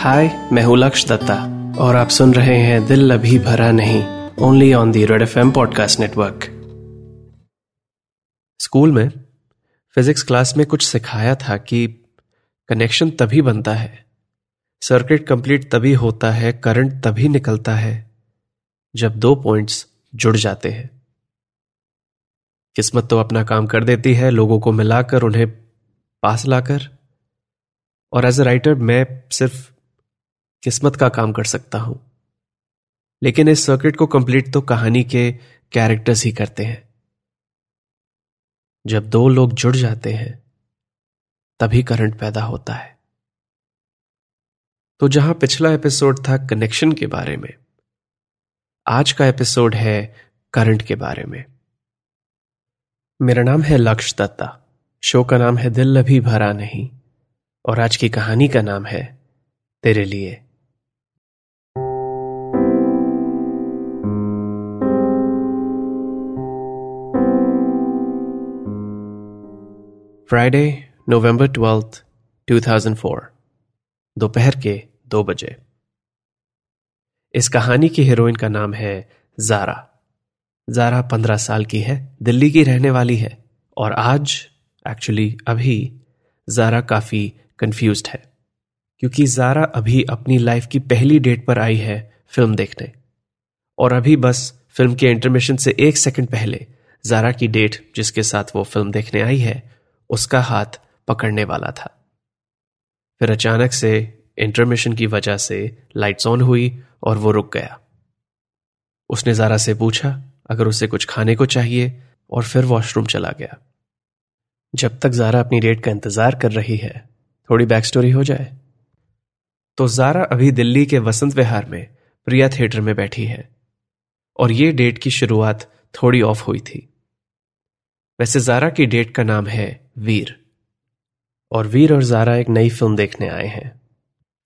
हाय मैं हूँ लक्ष दत्ता, और आप सुन रहे हैं दिल अभी भरा नहीं only on the Red F M podcast network school में फिजिक्स क्लास में कुछ सिखाया था कि कनेक्शन तभी बनता है, सर्किट कंप्लीट तभी होता है, करंट तभी निकलता है, जब दो पॉइंट्स जुड़ जाते हैं। किस्मत तो अपना काम कर देती है, लोगों को मिलाकर, उन्हें पास लाकर, और एज अ राइटर मैं सिर्फ़ किस्मत का काम कर सकता हूँ। लेकिन इस सर्किट को कंप्लीट तो कहानी के कैरेक्टर्स ही करते हैं। जब दो लोग जुड़ जाते हैं, तभी करंट पैदा होता है। तो जहाँ पिछला एपिसोड था कनेक्शन के बारे में, आज का एपिसोड है करंट के बारे में। मेरा नाम है लक्ष्य दत्ता शो का नाम है दिल अभी भरा नहीं, और आज की कहानी का नाम है तेरे लिए। फ्राइडे नवंबर ट्वेल्थ 2004 दोपहर के दो बजे। इस कहानी की हीरोइन का नाम है जारा जारा पंद्रह साल की है, दिल्ली की रहने वाली है और आज एक्चुअली अभी जारा काफ़ी कंफ्यूज है क्योंकि जारा अभी अपनी लाइफ की पहली डेट पर आई है फ़िल्म देखने। और अभी बस फ़िल्म के इंटरमिशन से एक सेकंड पहले जारा की डेट जिसके साथ वो फ़िल्म देखने आई है उसका हाथ पकड़ने वाला था। फिर अचानक से इंटरमिशन की वजह से लाइट्स ऑन हुई और वो रुक गया। उसने जारा से पूछा, अगर उसे कुछ खाने को चाहिए? और फिर वॉशरूम चला गया। जब तक जारा अपनी डेट का इंतज़ार कर रही है, थोड़ी बैक स्टोरी हो जाए। तो जारा अभी दिल्ली के वसंत विहार में, प्रिया थिएटर में बैठी है। और ये डेट की शुरुआत थोड़ी ऑफ़ हुई थी। वैसे जारा की डेट का नाम है वीर। और वीर और जारा एक नई फ़िल्म देखने आए हैं।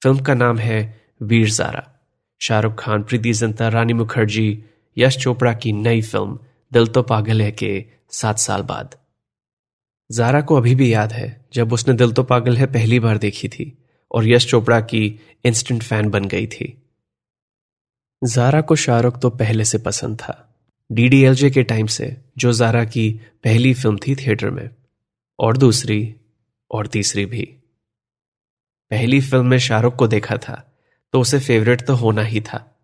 फ़िल्म का नाम है वीर जारा। शाहरुख खान, प्रीति जिंता रानी मुखर्जी, यश चोपड़ा की नई फ़िल्म दिल तो पागल है के सात साल बाद। जारा को अभी भी याद है जब उसने दिल तो पागल है पहली बार देखी थी और यश चोपड़ा की इंस्टेंट फ़ैन बन गई थी। जारा को शाहरुख तो पहले से पसंद था। डीडीएलजे के टाइम से जो जारा की पहली फ़िल्म थी थिएटर में। और दूसरी, और तीसरी भी। पहली फ़िल्म में शाहरुख को देखा था तो उसे फेवरेट तो होना ही था।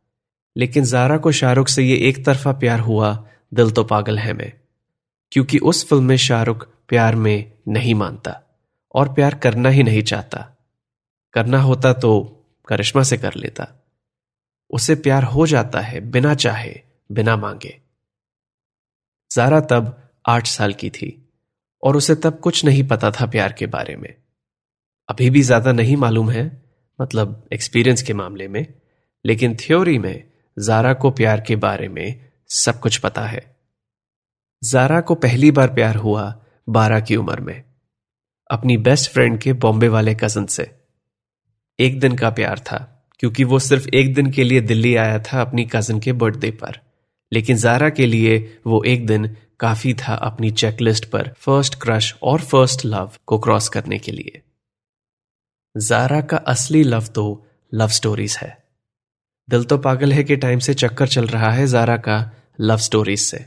लेकिन जारा को शाहरुख से ये एक तरफा प्यार हुआ, दिल तो पागल है मैं। क्योंकि उस फ़िल्म में शाहरुख प्यार में नहीं मानता, और प्यार करना ही नहीं चाहता। करना होता तो करिश्मा से कर लेता। उसे प्यार हो जाता है बिना चाहे, बिना मांगे। जारा तब आठ साल की थी। और उसे तब कुछ नहीं पता था प्यार के बारे में। अभी भी ज़्यादा नहीं मालूम है मतलब एक्सपीरियंस के मामले में, लेकिन थ्योरी में जारा को प्यार के बारे में सब कुछ पता है। जारा को पहली बार प्यार हुआ बारह की उम्र में, अपनी बेस्ट फ्रेंड के बॉम्बे वाले कज़न से। एक दिन का प्यार था, क्योंकि वो सिर्फ़ एक दिन के लिए दिल्ली आया था अपनी कज़न के बर्थडे पर। लेकिन जारा के लिए वो एक दिन काफ़ी था अपनी चेकलिस्ट पर फ़र्स्ट क्रश और फ़र्स्ट लव को क्रॉस करने के लिए। जारा का असली लव तो लव स्टोरीज है। दिल तो पागल है के टाइम से चक्कर चल रहा है जारा का लव स्टोरीज से।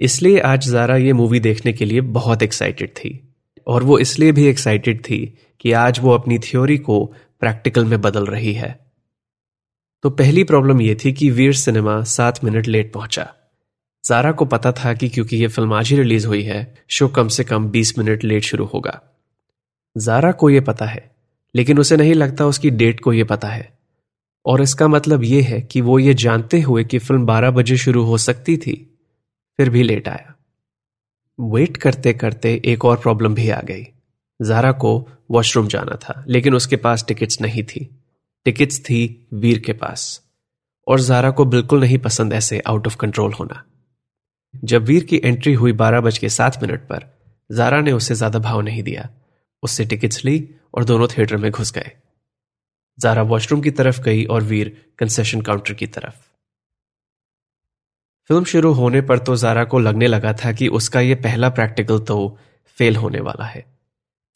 इसलिए आज जारा ये मूवी देखने के लिए बहुत एक्साइटेड थी। और वो इसलिए भी एक्साइटेड थी कि आज वो अपनी थ्योरी को प्रैक्टिकल में बदल रही है। तो पहली प्रॉब्लम यह थी कि वीर सिनेमा सात मिनट लेट पहुँचा। जारा को पता था कि क्योंकि यह फ़िल्म आज ही रिलीज़ हुई है शो कम से कम बीस मिनट लेट शुरू होगा। जारा को यह पता है, लेकिन उसे नहीं लगता उसकी डेट को यह पता है। और इसका मतलब यह है कि वो ये जानते हुए कि फ़िल्म बारह बजे शुरू हो सकती थी, फिर भी लेट आया। वेट करते करते एक और प्रॉब्लम भी आ गई। जारा को वॉशरूम जाना था, लेकिन उसके पास टिकट्स नहीं थी। टिकट्स थी वीर के पास, और जारा को बिल्कुल नहीं पसंद ऐसे आउट ऑफ़ कंट्रोल होना। जब वीर की एंट्री हुई बारह बज के सात मिनट पर, जारा ने उसे ज़्यादा भाव नहीं दिया। उससे टिकट्स ली और दोनों थिएटर में घुस गए। जारा वॉशरूम की तरफ़ गई और वीर कंसेशन काउंटर की तरफ़। फ़िल्म शुरू होने पर तो जारा को लगने लगा था कि उसका यह पहला प्रैक्टिकल तो फेल होने वाला है।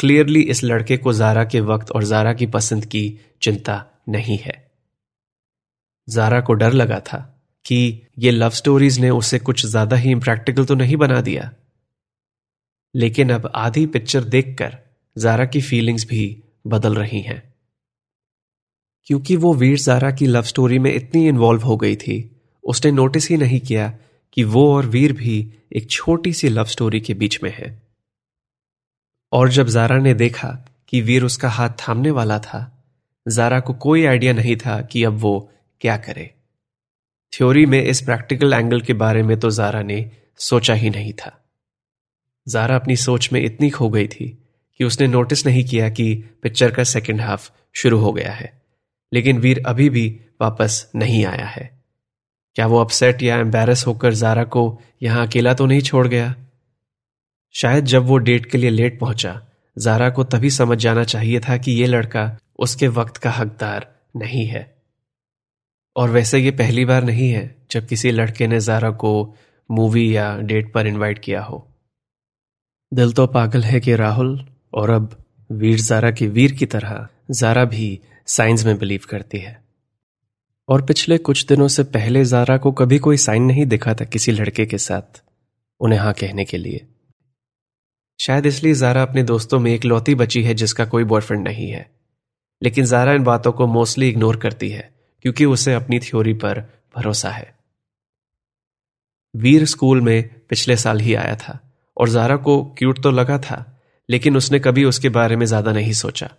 क्लियरली इस लड़के को जारा के वक्त और जारा की पसंद की चिंता नहीं है। जारा को डर लगा था कि ये लव स्टोरीज ने उसे कुछ ज़्यादा ही इम्प्रैक्टिकल तो नहीं बना दिया। लेकिन अब आधी पिक्चर देखकर जारा की फीलिंग्स भी बदल रही हैं। क्योंकि वो वीर जारा की लव स्टोरी में इतनी इन्वॉल्व हो गई थी, उसने नोटिस ही नहीं किया कि वो और वीर भी एक छोटी सी लव स्टोरी के बीच में है। और जब जारा ने देखा कि वीर उसका हाथ थामने वाला था जारा को कोई आइडिया नहीं था कि अब वो क्या करे। थ्योरी में इस प्रैक्टिकल एंगल के बारे में तो जारा ने सोचा ही नहीं था। जारा अपनी सोच में इतनी खो गई थी कि उसने नोटिस नहीं किया कि पिक्चर का सेकेंड हाफ़ शुरू हो गया है, लेकिन वीर अभी भी वापस नहीं आया है। क्या वो अपसेट या एम्बेरस होकर जारा को यहाँ अकेला तो नहीं छोड़ गया? शायद जब वो डेट के लिए लेट पहुँचा, जारा को तभी समझ जाना चाहिए था कि ये लड़का उसके वक्त का हकदार नहीं है। और वैसे ये पहली बार नहीं है जब किसी लड़के ने जारा को मूवी या डेट पर इनवाइट किया हो। दिल तो पागल है कि राहुल और अब वीर जारा की वीर की तरह जारा भी साइंस में बिलीव करती है। और पिछले कुछ दिनों से पहले जारा को कभी कोई साइन नहीं दिखा था किसी लड़के के साथ उन्हें हाँ कहने के लिए। शायद इसलिए जारा अपने दोस्तों में एक लौती बची है जिसका कोई बॉयफ्रेंड नहीं है। लेकिन जारा इन बातों को मोस्टली इग्नोर करती है, क्योंकि उसे अपनी थ्योरी पर भरोसा है। वीर स्कूल में पिछले साल ही आया था, और जारा को क्यूट तो लगा था, लेकिन उसने कभी उसके बारे में ज़्यादा नहीं सोचा।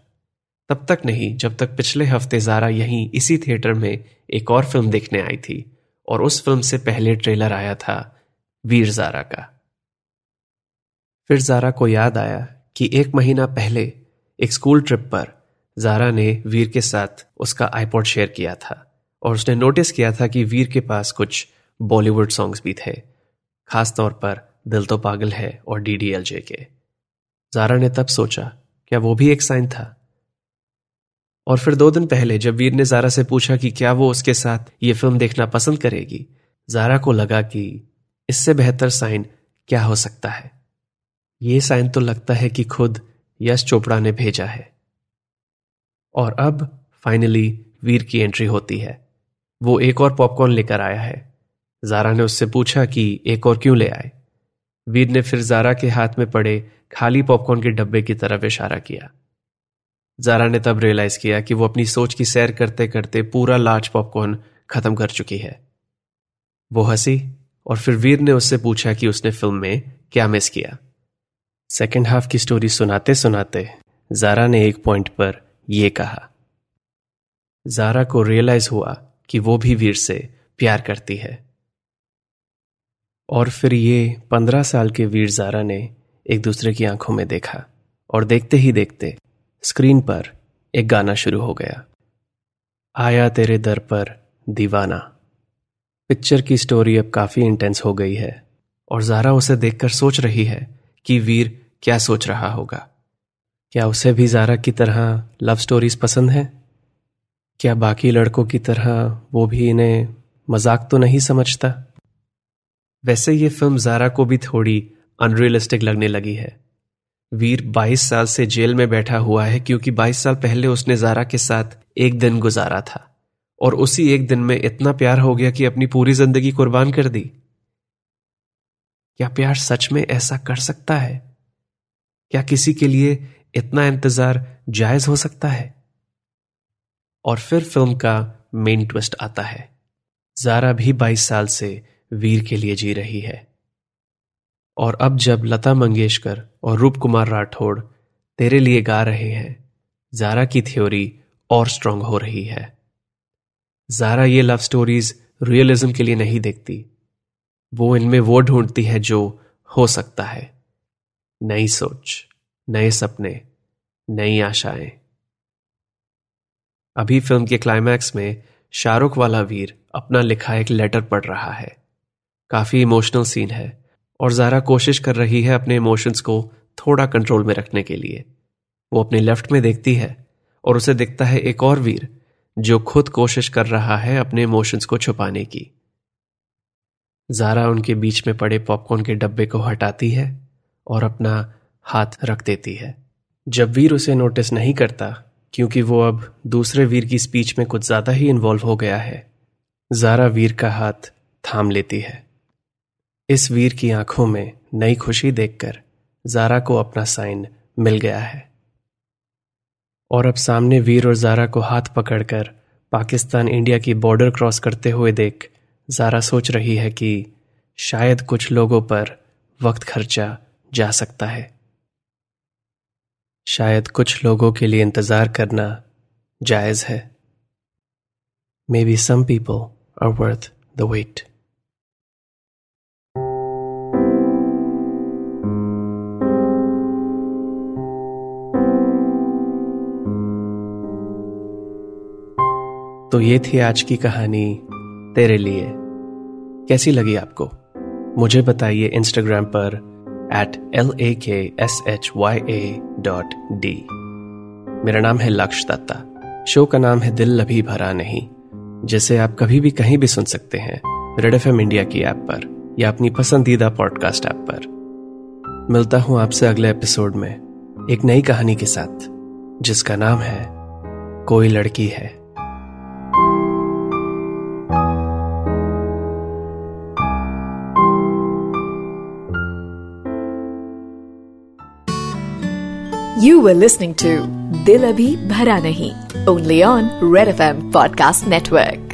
तब तक नहीं, जब तक पिछले हफ़्ते जारा यहीं इसी थिएटर में एक और फ़िल्म देखने आई थी, और उस फ़िल्म से पहले ट्रेलर आया था, वीर जारा का। फिर जारा को याद आया कि एक महीना पहले, एक स्कूल ट्रिप पर जारा ने वीर के साथ उसका आईपॉड शेयर किया था और उसने नोटिस किया था कि वीर के पास कुछ बॉलीवुड सॉन्ग्स भी थे खास तौर पर दिल तो पागल है और डी डी एल जे के। जारा ने तब सोचा, क्या वो भी एक साइन था? और फिर दो दिन पहले जब वीर ने जारा से पूछा कि क्या वो उसके साथ ये फ़िल्म देखना पसंद करेगी, जारा को लगा कि इससे बेहतर साइन क्या हो सकता है? ये साइन तो लगता है कि खुद यश चोपड़ा ने भेजा है। और अब फाइनली वीर की एंट्री होती है। वो एक और पॉपकॉर्न लेकर आया है। जारा ने उससे पूछा कि एक और क्यों ले आए? वीर ने फिर जारा के हाथ में पड़े खाली पॉपकॉर्न के डब्बे की तरफ़ इशारा किया। जारा ने तब रियलाइज़ किया कि वो अपनी सोच की सैर करते करते पूरा लार्ज पॉपकॉर्न खत्म कर चुकी है। वो हँसी और फिर वीर ने उससे पूछा कि उसने फ़िल्म में क्या मिस किया। सेकेंड हाफ़ की स्टोरी सुनाते सुनाते जारा ने एक पॉइंट पर यह कहा। जारा को रियलाइज़ हुआ कि वो भी वीर से प्यार करती है। और फिर ये पंद्रह साल के वीर जारा ने एक दूसरे की आँखों में देखा और देखते ही देखते स्क्रीन पर एक गाना शुरू हो गया। आया तेरे दर पर दीवाना। पिक्चर की स्टोरी अब काफ़ी इंटेंस हो गई है और जारा उसे देखकर सोच रही है कि वीर क्या सोच रहा होगा। क्या उसे भी जारा की तरह लव स्टोरीज पसंद है? क्या बाकी लड़कों की तरह वो भी इन्हें मज़ाक तो नहीं समझता? वैसे ये फ़िल्म जारा को भी थोड़ी अनरियलिस्टिक लगने लगी है। वीर 22 साल से जेल में बैठा हुआ है क्योंकि 22 साल पहले उसने जारा के साथ एक दिन गुजारा था। और उसी एक दिन में इतना प्यार हो गया कि अपनी पूरी ज़िंदगी कुर्बान कर दी। क्या प्यार सच में ऐसा कर सकता है? क्या किसी के लिए इतना इंतज़ार जायज़ हो सकता है। और फिर फ़िल्म का मेन ट्विस्ट आता है। जारा भी 22 साल से वीर के लिए जी रही है। और अब जब लता मंगेशकर और रूप कुमार राठौड़ तेरे लिए गा रहे हैं, जारा की थ्योरी और स्ट्रांग हो रही है। जारा ये लव स्टोरीज रियलिज्म के लिए नहीं देखती। वो इनमें वो ढूंढती है जो हो सकता है। नई सोच। नए सपने, नई आशाएँ। अभी फ़िल्म के क्लाइमैक्स में शाहरुख वाला वीर अपना लिखा एक लेटर पढ़ रहा है। काफ़ी इमोशनल सीन है और जारा कोशिश कर रही है अपने इमोशंस को थोड़ा कंट्रोल में रखने के लिए। वो अपने लेफ़्ट में देखती है और उसे दिखता है एक और वीर जो खुद कोशिश कर रहा है अपने इमोशंस को छुपाने की। जारा उनके बीच में पड़े पॉपकॉर्न के डब्बे को हटाती है और अपना हाथ रख देती है। जब वीर उसे नोटिस नहीं करता, क्योंकि वो अब दूसरे वीर की स्पीच में कुछ ज़्यादा ही इन्वॉल्व हो गया है, जारा वीर का हाथ थाम लेती है। इस वीर की आँखों में नई खुशी देखकर जारा को अपना साइन मिल गया है। और अब सामने वीर और जारा को हाथ पकड़कर पाकिस्तान इंडिया की बॉर्डर क्रॉस करते हुए देख जारा सोच रही है कि शायद कुछ लोगों पर वक्त खर्चा जा सकता है। शायद कुछ लोगों के लिए इंतज़ार करना जायज़ है। Maybe some people are worth the wait तो ये थी आज की कहानी तेरे लिए। कैसी लगी आपको? मुझे बताइए इंस्टाग्राम पर at L A K S H Y A dot D मेरा नाम है लक्ष दत्ता शो का नाम है दिल अभी भरा नहीं, जिसे आप कभी भी कहीं भी सुन सकते हैं, रेड एफ़ एम इंडिया की ऐप पर, या अपनी पसंदीदा पॉडकास्ट ऐप पर। मिलता हूँ आपसे अगले एपिसोड में, एक नई कहानी के साथ, जिसका नाम है, कोई लड़की है। You were listening to Dil Abhi Bhara Nahi, only on Red FM Podcast Network.